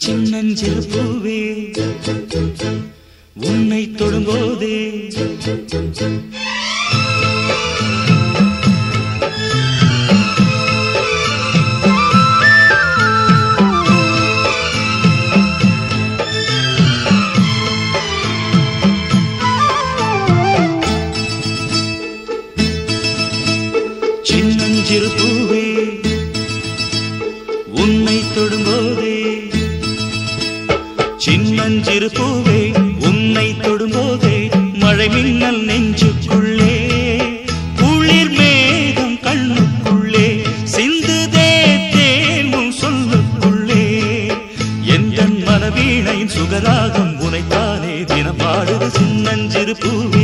சின்னஞ்சிறு பூவே உன்னை தொடும்போதே ராகம் உனைத்தானே தினம் பாடுது சின்னஞ்சிறு பூவே.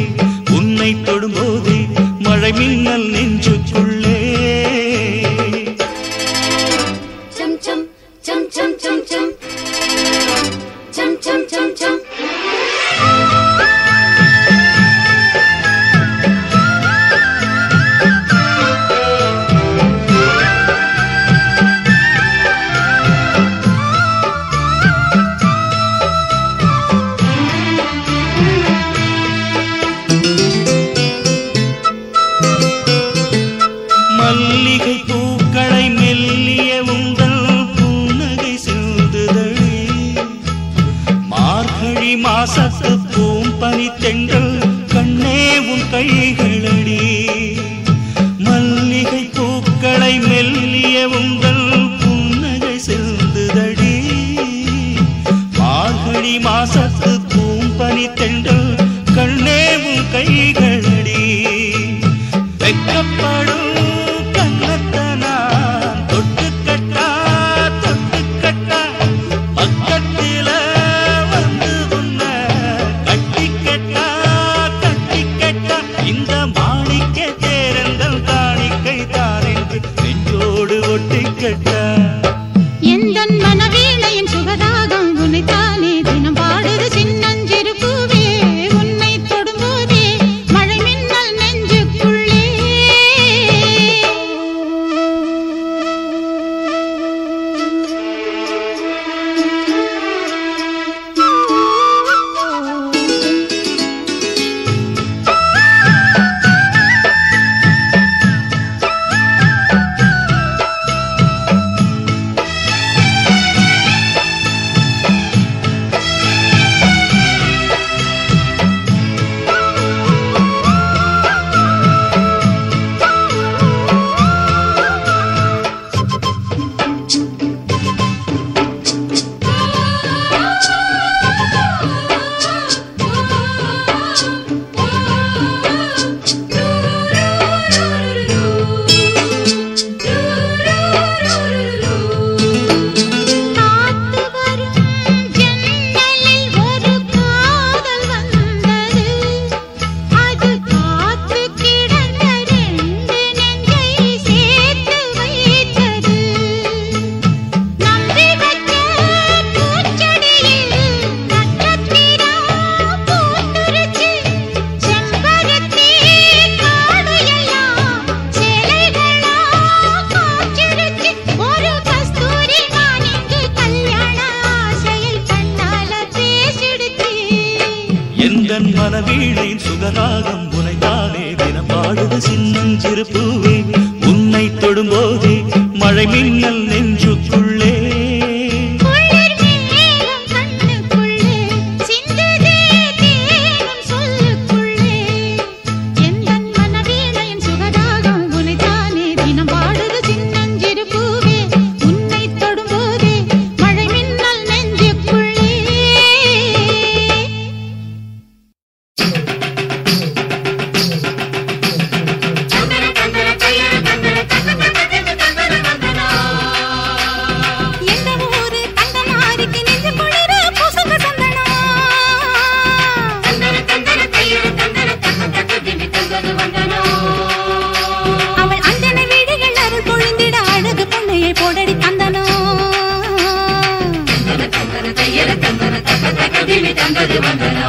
என்பது வந்தனோ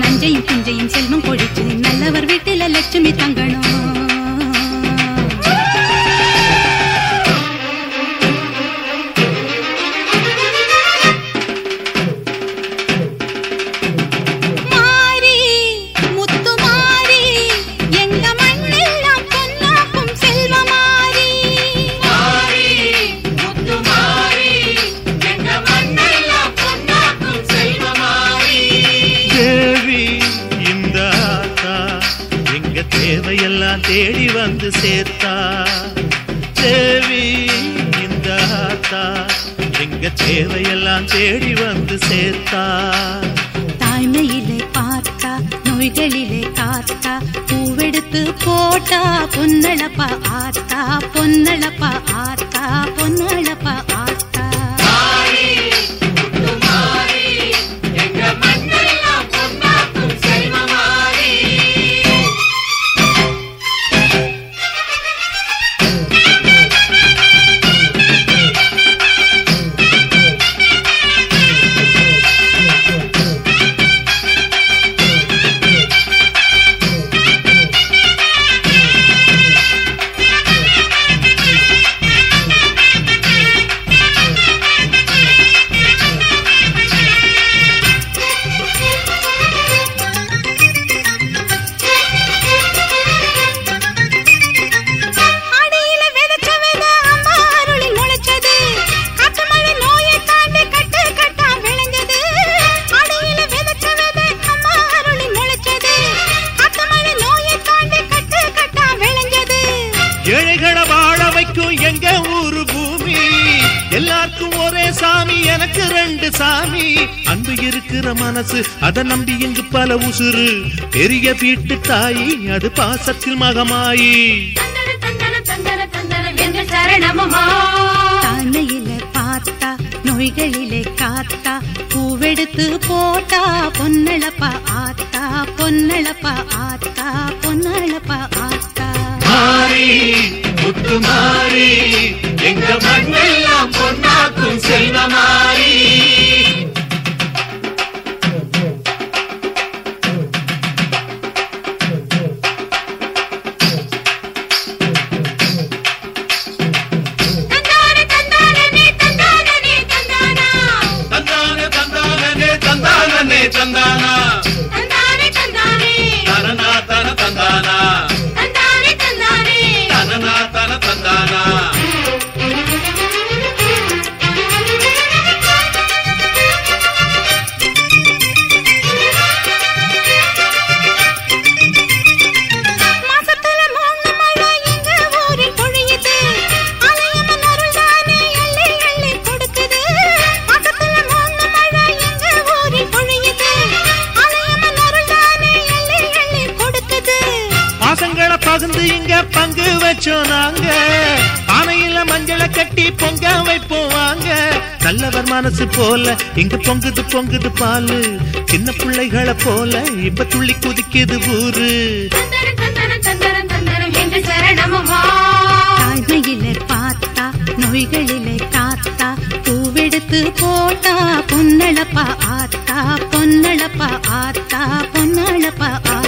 நஞ்சையும் கிஞ்சையும் செல்வம் கொழிச்சு நல்லவர் வீட்டில லட்சுமி தங்கணும். வீட்டு தாயி அது பாசத்தில் மகமாயி. தன்னையில பார்த்தா நோய்களிலே காத்தா பூவெடுத்து போட்டா பொன்னளப்பா ஆத்தா பொன்னளப்பா ஆத்தா பொன்னளப்பா ஆத்தா. முத்து மாறி எங்க மண்ணெல்லாம் பொன்னாக்கும் செல்வ வச்சோம் நாங்க பானையில மஞ்சளை கட்டி பொங்க வைப்போம் நல்லவர் மனசு போல இங்க பொங்குது பொங்குது பாலு. சின்ன பிள்ளைகளை போல இப்ப துள்ளி குதிக்குது ஊரு. தாய்மையில பார்த்தா நோய்களில காத்தா பூவெடுத்து போட்டா பொன்னளப்பா ஆத்தா பொன்னளப்பா ஆத்தா பொன்னளப்பா ஆத்தா.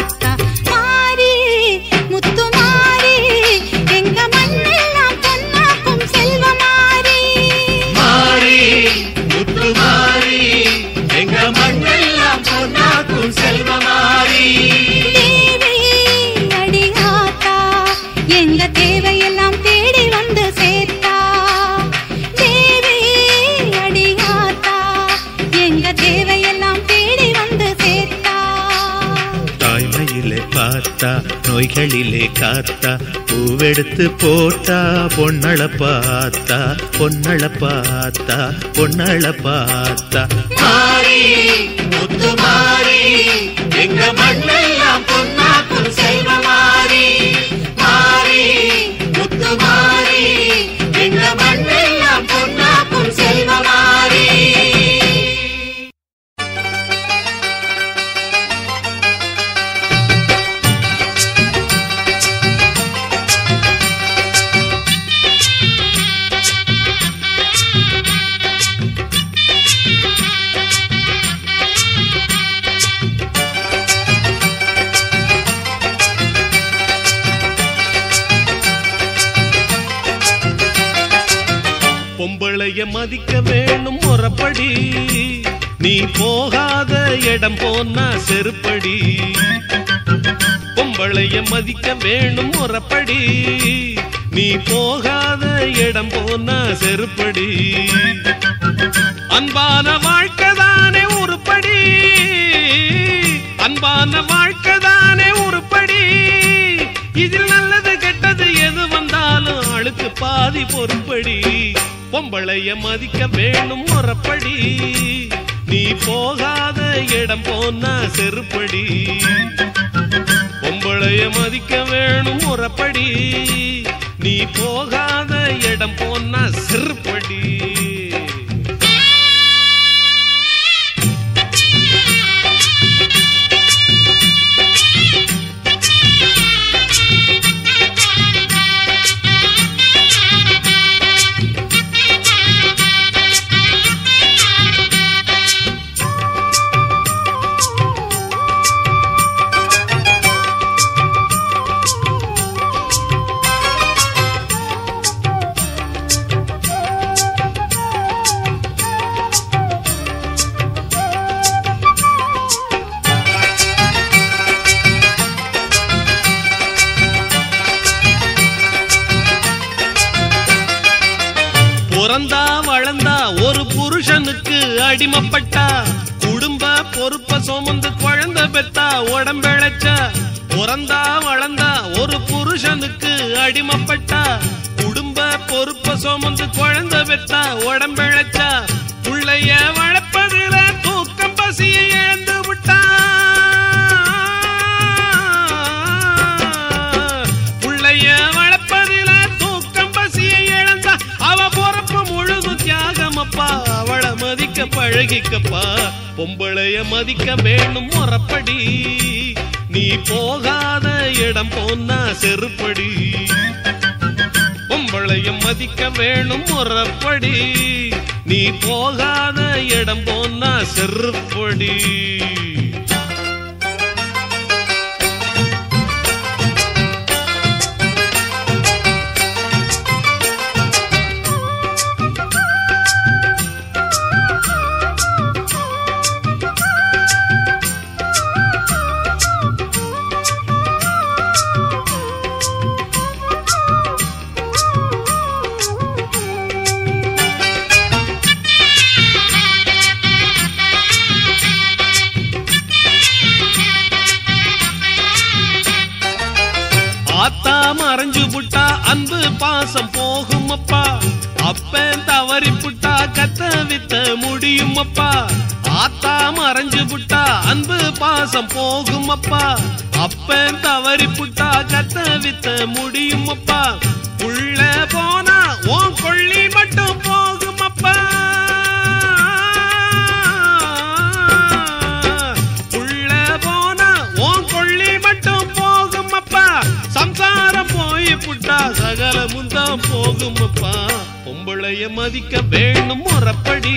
கண்களிலே காத்தா பூவெடுத்து போட்டா பொன்னள பார்த்தா பொன்னள பார்த்தா பொன்னள பார்த்தா. மாறி மாறி எங்க மண் பொம்பளைய மதிக்க வேணும் முறப்படி. நீ போகாத இடம் போனா செருப்படி. பொம்பளைய மதிக்க வேணும் முறப்படி. நீ போகாத இடம் போனா செருப்படி. அடிமப்பட்டா குடும்ப பொறுப்ப சுமந்து குழந்த பெத்தா உடம்பெழைச்சா பிறந்தா வளர்ந்தா ஒரு புருஷனுக்கு அடிமப்பட்டா குடும்ப பொறுப்ப சுமந்து குழந்த பெத்தா உடம்பெழைச்சா புள்ளைய வளர்ப்பதுல தூக்கம் பசியை இழந்து விட்டா தியாகமப்பா அவளை மதிக்க பழகிக்கப்பா. பொம்பளைய மதிக்க வேணும் முறப்படி. நீ போகாத இடம் போனா செருப்படி. பொம்பளைய மதிக்க வேணும் முறப்படி. நீ போகாத இடம் போனா செருப்படி. மறைஞ்சு புட்டா அன்பு பாசம் போகும் அப்பா அப்பன் தவறி புட்டா கத்த வித்த முடியும் அப்பா ஆத்தா மறைஞ்சு புட்டா அன்பு பாசம் போகும் அப்பா அப்பன் தவறி புட்டா கத்த வித்த முடியும் அப்பா உள்ள போனா ஓ கொள்ளி மட்டும் போகும் அப்பா போய் புட்டா சகலமும் தான் போகும்ப்பா. பொம்பளைய மதிக்க வேணும் முறப்படி.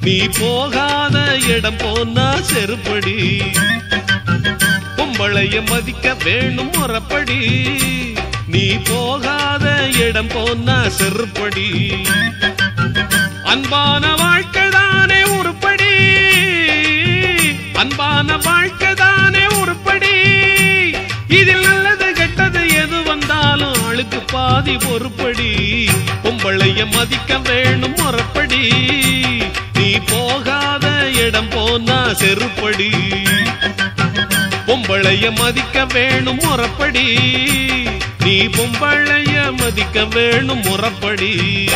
நீ போகாத இடம் போனா செருப்படி. பொம்பளைய மதிக்க வேணும் முறப்படி. நீ போகாத இடம் போனா செருப்படி. அன்பான வாழ்க்கை தானே உருப்படி. அன்பான வாழ்க்கை வந்தாலும் பாதி பொறுப்படி. பொம்பளைய மதிக்க வேணும் முறப்படி. நீ போகாத இடம் போனா செருப்படி. பொம்பளைய மதிக்க வேணும் முறப்படி. நீ பொம்பளைய மதிக்க வேணும் முறப்படி.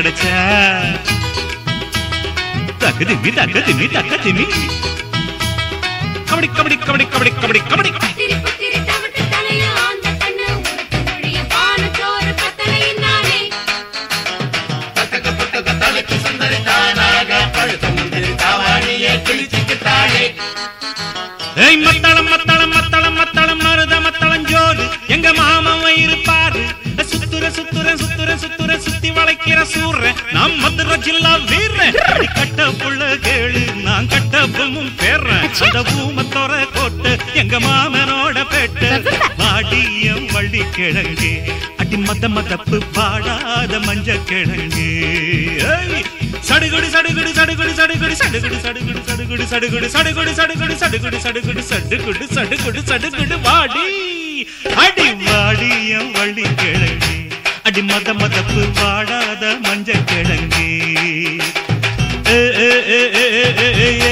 கிடைச்ச. தகுதி நீ தகுதி நீ தகுதி நீ கபடி கபடி கபடி கபடி கபடி கபடி. ஏய் வீர சூர நாம் மதுர ஜில்லா வீர கட்ட புள்ள கேளு நான் கட்ட பொம்மும் பேர்ற அந்த ஊமத்தோர கோட்டு எங்க மாமனோட பெட்டு பாடியம் வள்ளி கிழங்கு அடி மத மதப்பு பாடாத மஞ்ச கிழங்கு சடுகுடு சடுகுடு சடுகுடு சடுகுடு சடுகுடு சடுகுடு சடுகுடு சடுகுடு சடுகுடு சடுகுடு சடுகுடு சடுகுடு சடுகுடு சடுகுடு சடுகுடு வாடி அடி வாடியம் வள்ளி கிழங்கு அடி மத மதப்பு பாடாத மஞ்சள் கிழங்கு.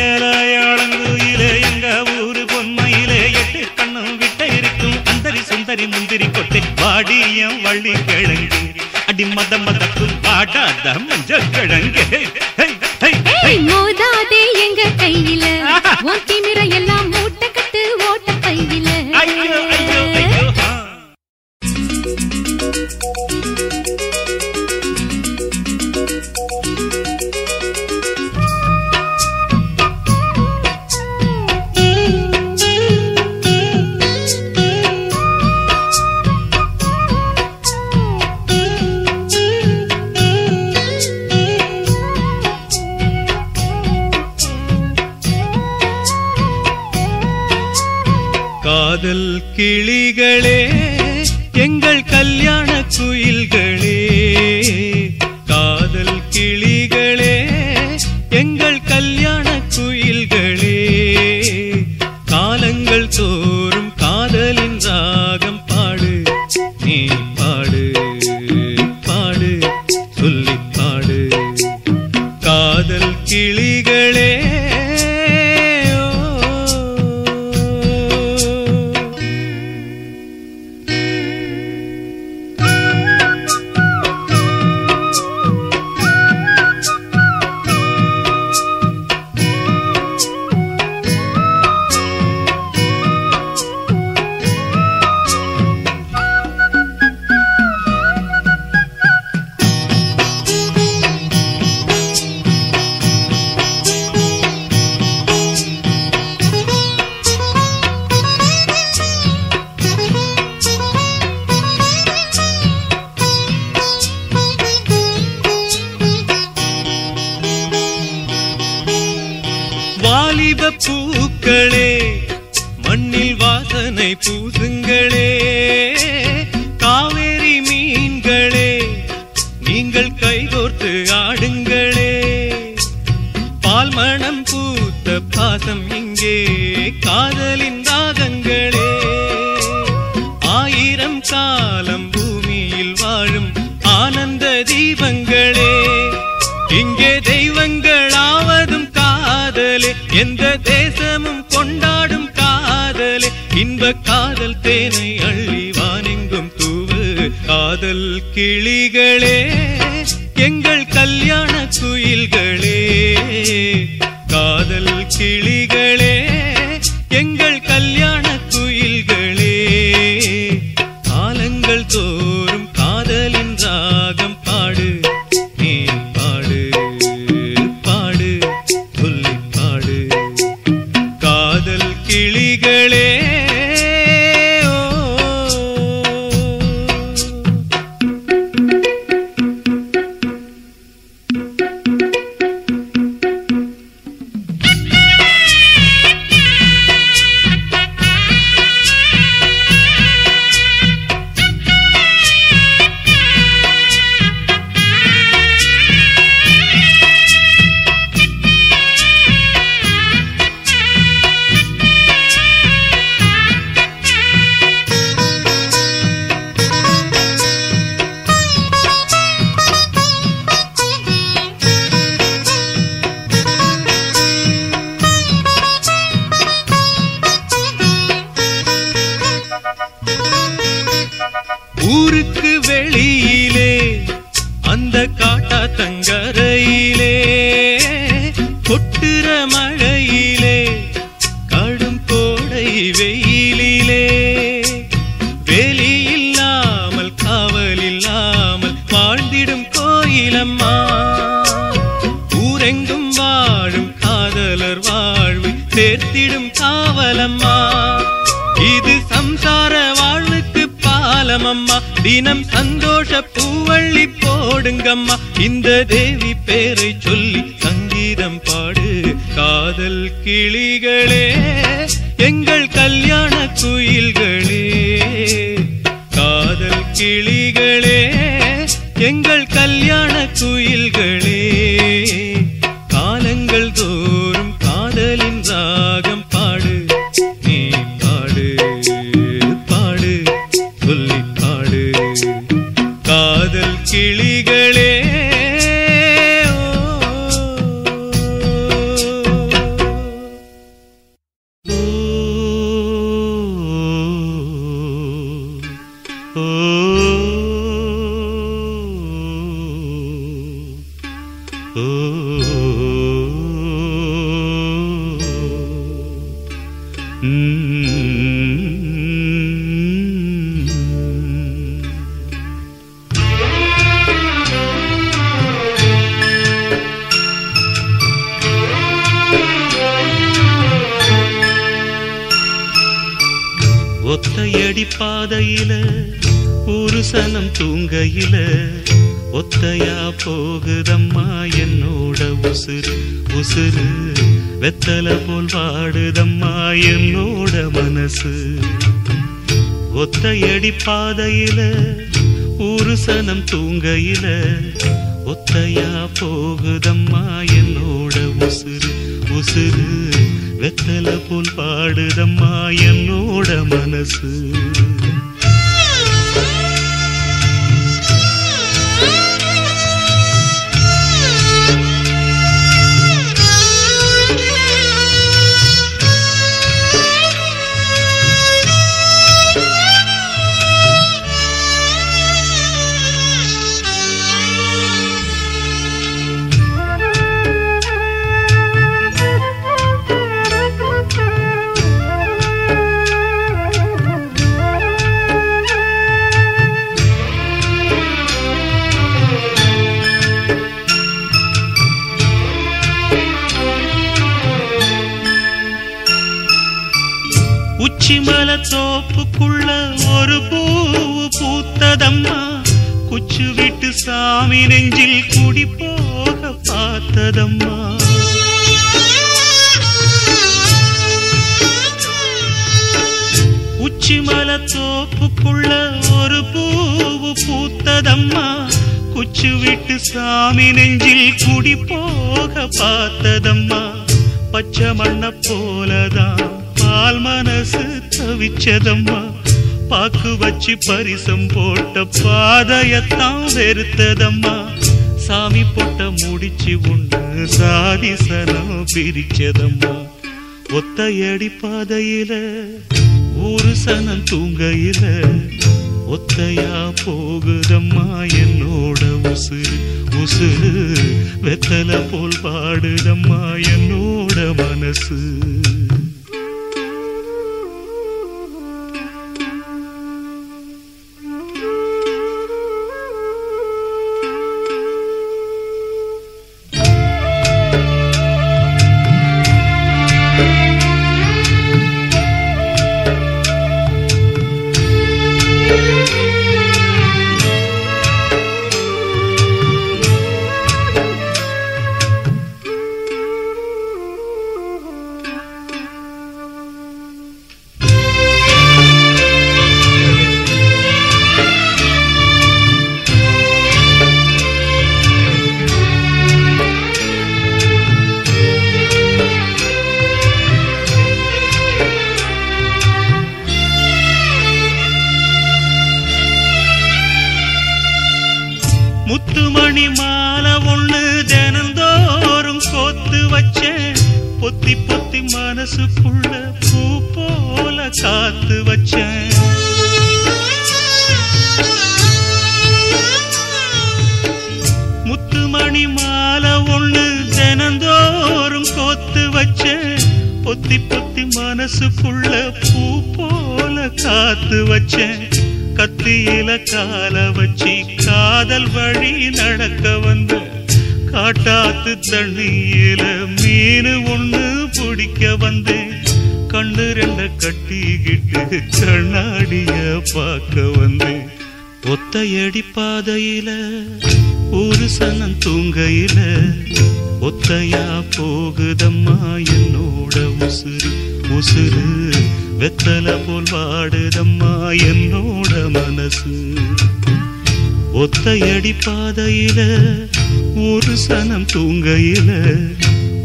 ஏலாயாளங்குயிலே எங்க ஊரு பொன்மையிலே எட்டு கண்ணும் விட்ட இருக்கும் அந்தரி சுந்தரி முந்திரி கொட்டை பாடியம் வள்ளி கிழங்கு. அடி மத மதப்பு பாடாத மஞ்சள் கிழங்கு. மோதாதே எங்க கையில? எல்லாம் மூட்டை பாசம் இங்கே காதலின் ராகங்களே. ஆயிரம் காலம் பூமியில் வாழும் ஆனந்த தீபங்களே. இங்கே தெய்வங்களாவதும் காதலே எந்த தேசமும் கொண்டாடும் காதலே. இன்ப காதல் தேனை அள்ளி வானெங்கும் தூவு காதல் கிளிகளே. எங்கள் கல்யாண குயில்களே. ಕಾದಲ್ ಕಿಳಿಗಳೇ கிளிகளே எங்கள் கல்யாண குயில்களே. பரிசு ஒத்தையடி பாதையில உருசனம் தூங்கையில ஒத்தையா போகுதம்மா என்னோட உசுறு உசுறு. வெத்தலை போல் பாடுதம்மா என்னோட மனசு. சாமி நெஞ்சில் கூடி போக பார்த்ததம்மா. உச்சிமல தோப்புக்குள்ள ஒரு பூவு பூத்ததம்மா. குச்சு விட்டு சாமி நெஞ்சில் குடி போக பார்த்ததம்மா. பச்சை மண்ண போலதான் பால் மனசு தவிச்சதம்மா. பாக்கு வச்சு பரிசம் போட்ட பாதையத்தான் வெறுத்ததம்மா. சாமி போட்ட முடிச்சு உண்டு சாதி சனம் பிரிச்சதம்மா. ஒத்தையடி பாதையில ஊரு சனம் தூங்கையில ஒத்தையா போகுதம்மா என்னோட உசுறு உசுறு வெத்தலை போல் பாடுதம்மா என்னோட மனசு. ஒத்தையடி பாதையில ஒரு சனம் தூங்கையில ஒத்தையா போகுதம்மா என்னோட உசுறு உசுறு. வெத்தல போல் வாடுதம்மா என்னோட மனசு. ஒத்தையடி பாதையில ஒரு சனம் தூங்கையில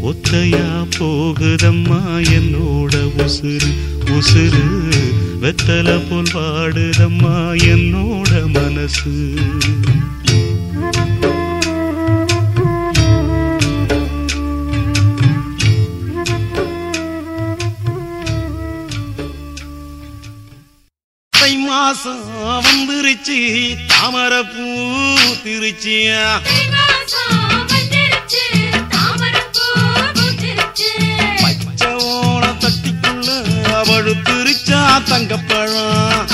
ஒத்தையா போகுதம்மா என்னோட உசுறு உசுறு. வெத்தல போல் பாடுதம்மா என்னோட மனசு. மாசம் வந்துருச்சு தாமரை பூ திருச்சியா தங்கப்பழம்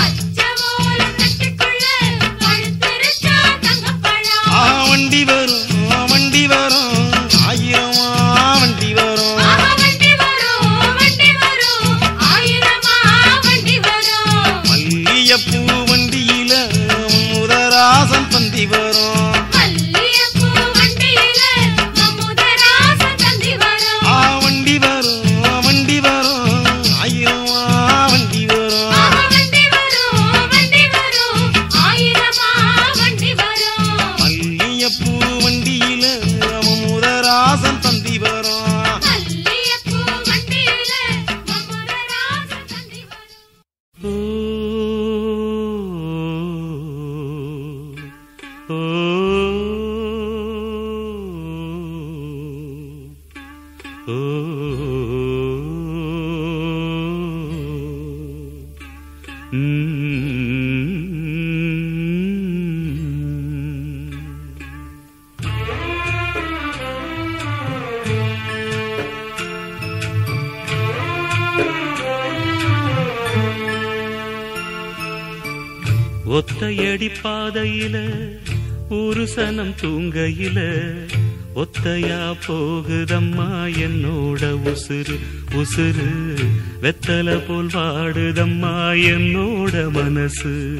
வெத்தையா போகுதம்மா என்னோட உசுறு உசுறு. வெத்தல போல் வாடுதம்மா என்னோட மனசு.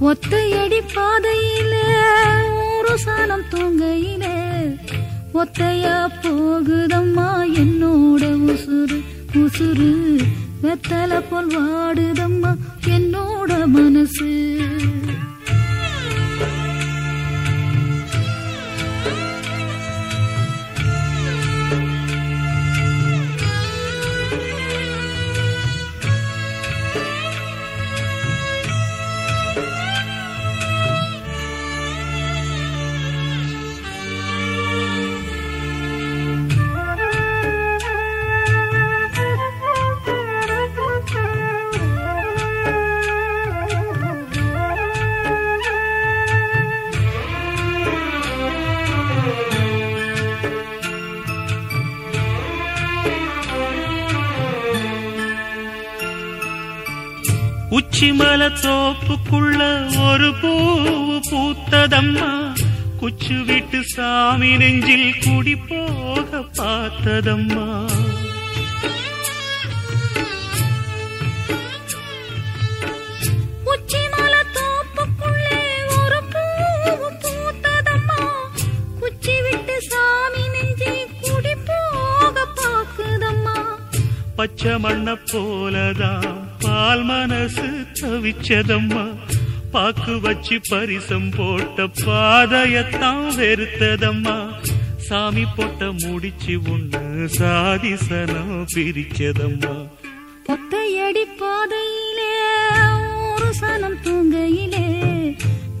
ஒத்தையடி பாதையில ஒரு சாணம் தூங்கையில. ஒத்தையா போகுதம்மா என்னோட உசுறு உசுறு. வெத்தல போல் வாடுதம்மா என்னோட மனசு. உச்சிமல தோப்புக்குள்ள ஒரு பூவு பூத்ததம்மா. குச்சு விட்டு சாமி நெஞ்சில் குடி போக பார்த்ததம்மா. உச்சிமல தோப்புக்குள்ளே ஒரு பூவு பூத்ததம்மா. குச்சி விட்டு சாமி நெஞ்சில் குடி போக பாக்குதம்மா பச்சை மண்ண போலதான் பால் மனசு தவிச்சதம்மா பாக்கு வச்சு பரிசம் போட்ட பாதையத்தான் வெறுத்ததம்மா. சாமி போட்ட முடிச்சு ஒண்ணு சாதிசனம் பிரிச்சதம்மா. ஒத்தையடி பாதையிலே ஒரு சனம் தூங்கையிலே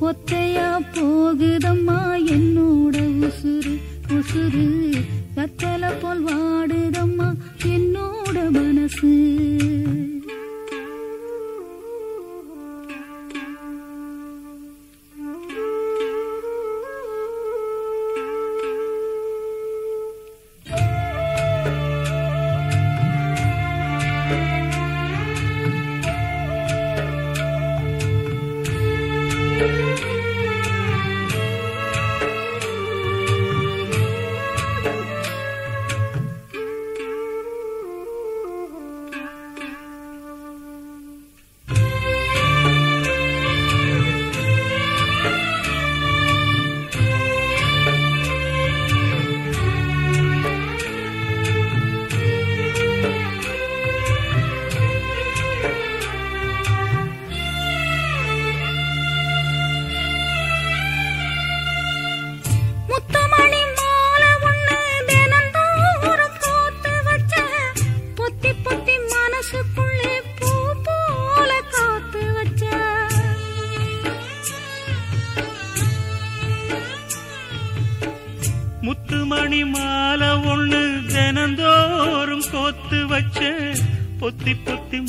ஒத்தையா போகுதம்மா என்னோட உசுறு உசுறு. கத்தலை போல் வாடுதம்மா என்னோட மனசு.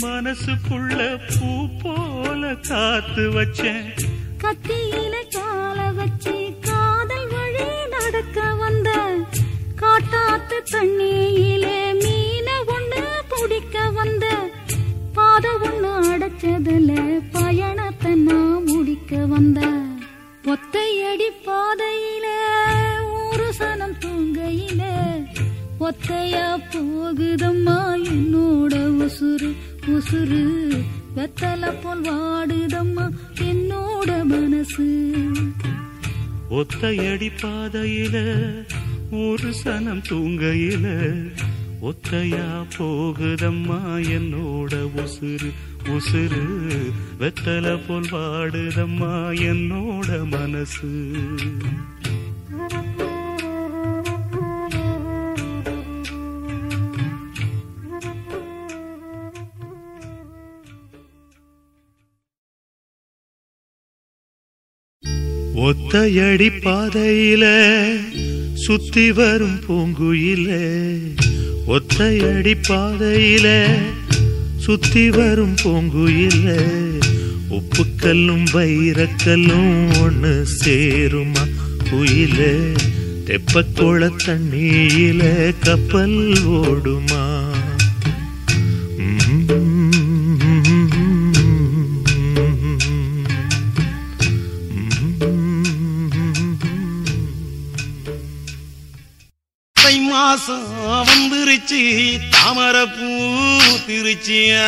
மனசுக்குள்ள பூ போல காத்து வச்சேன். கத்தியில கால வச்சு காதல் வழி நடக்க வந்த காட்டாத்து தண்ணியிலே மீன ஒண்ணு பிடிக்க வந்த பாத ஒண்ணு அடைச்சதுல பயணத்தை நான் முடிக்க வந்தேன். ஒரு தூங்கையில ஒத்தையா போகுதம்மா என்னோட உசுறு உசுறு. வெத்தல போல் வாடுதம்மா என்னோட மனசு. ஒத்தையடி பாதையில சுத்தி வரும் பூங்குயிலே ஒத்தையடி பாதையில. சுத்தி வரும் பூங்குயில உப்புக்கல்லும் வைரக்கல்லும் ஒன்று சேருமா குயில. தெப்பக்கோள தண்ணீரில கப்பல் ஓடுமா? மாசம் வந்துருச்சு. தாமரப்பூ திருச்சியா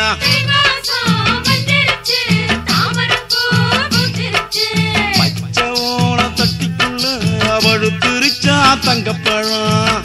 பச்சை ஓன தட்டிக்குள்ள பழுத்திருச்சா தங்கப்பழம்.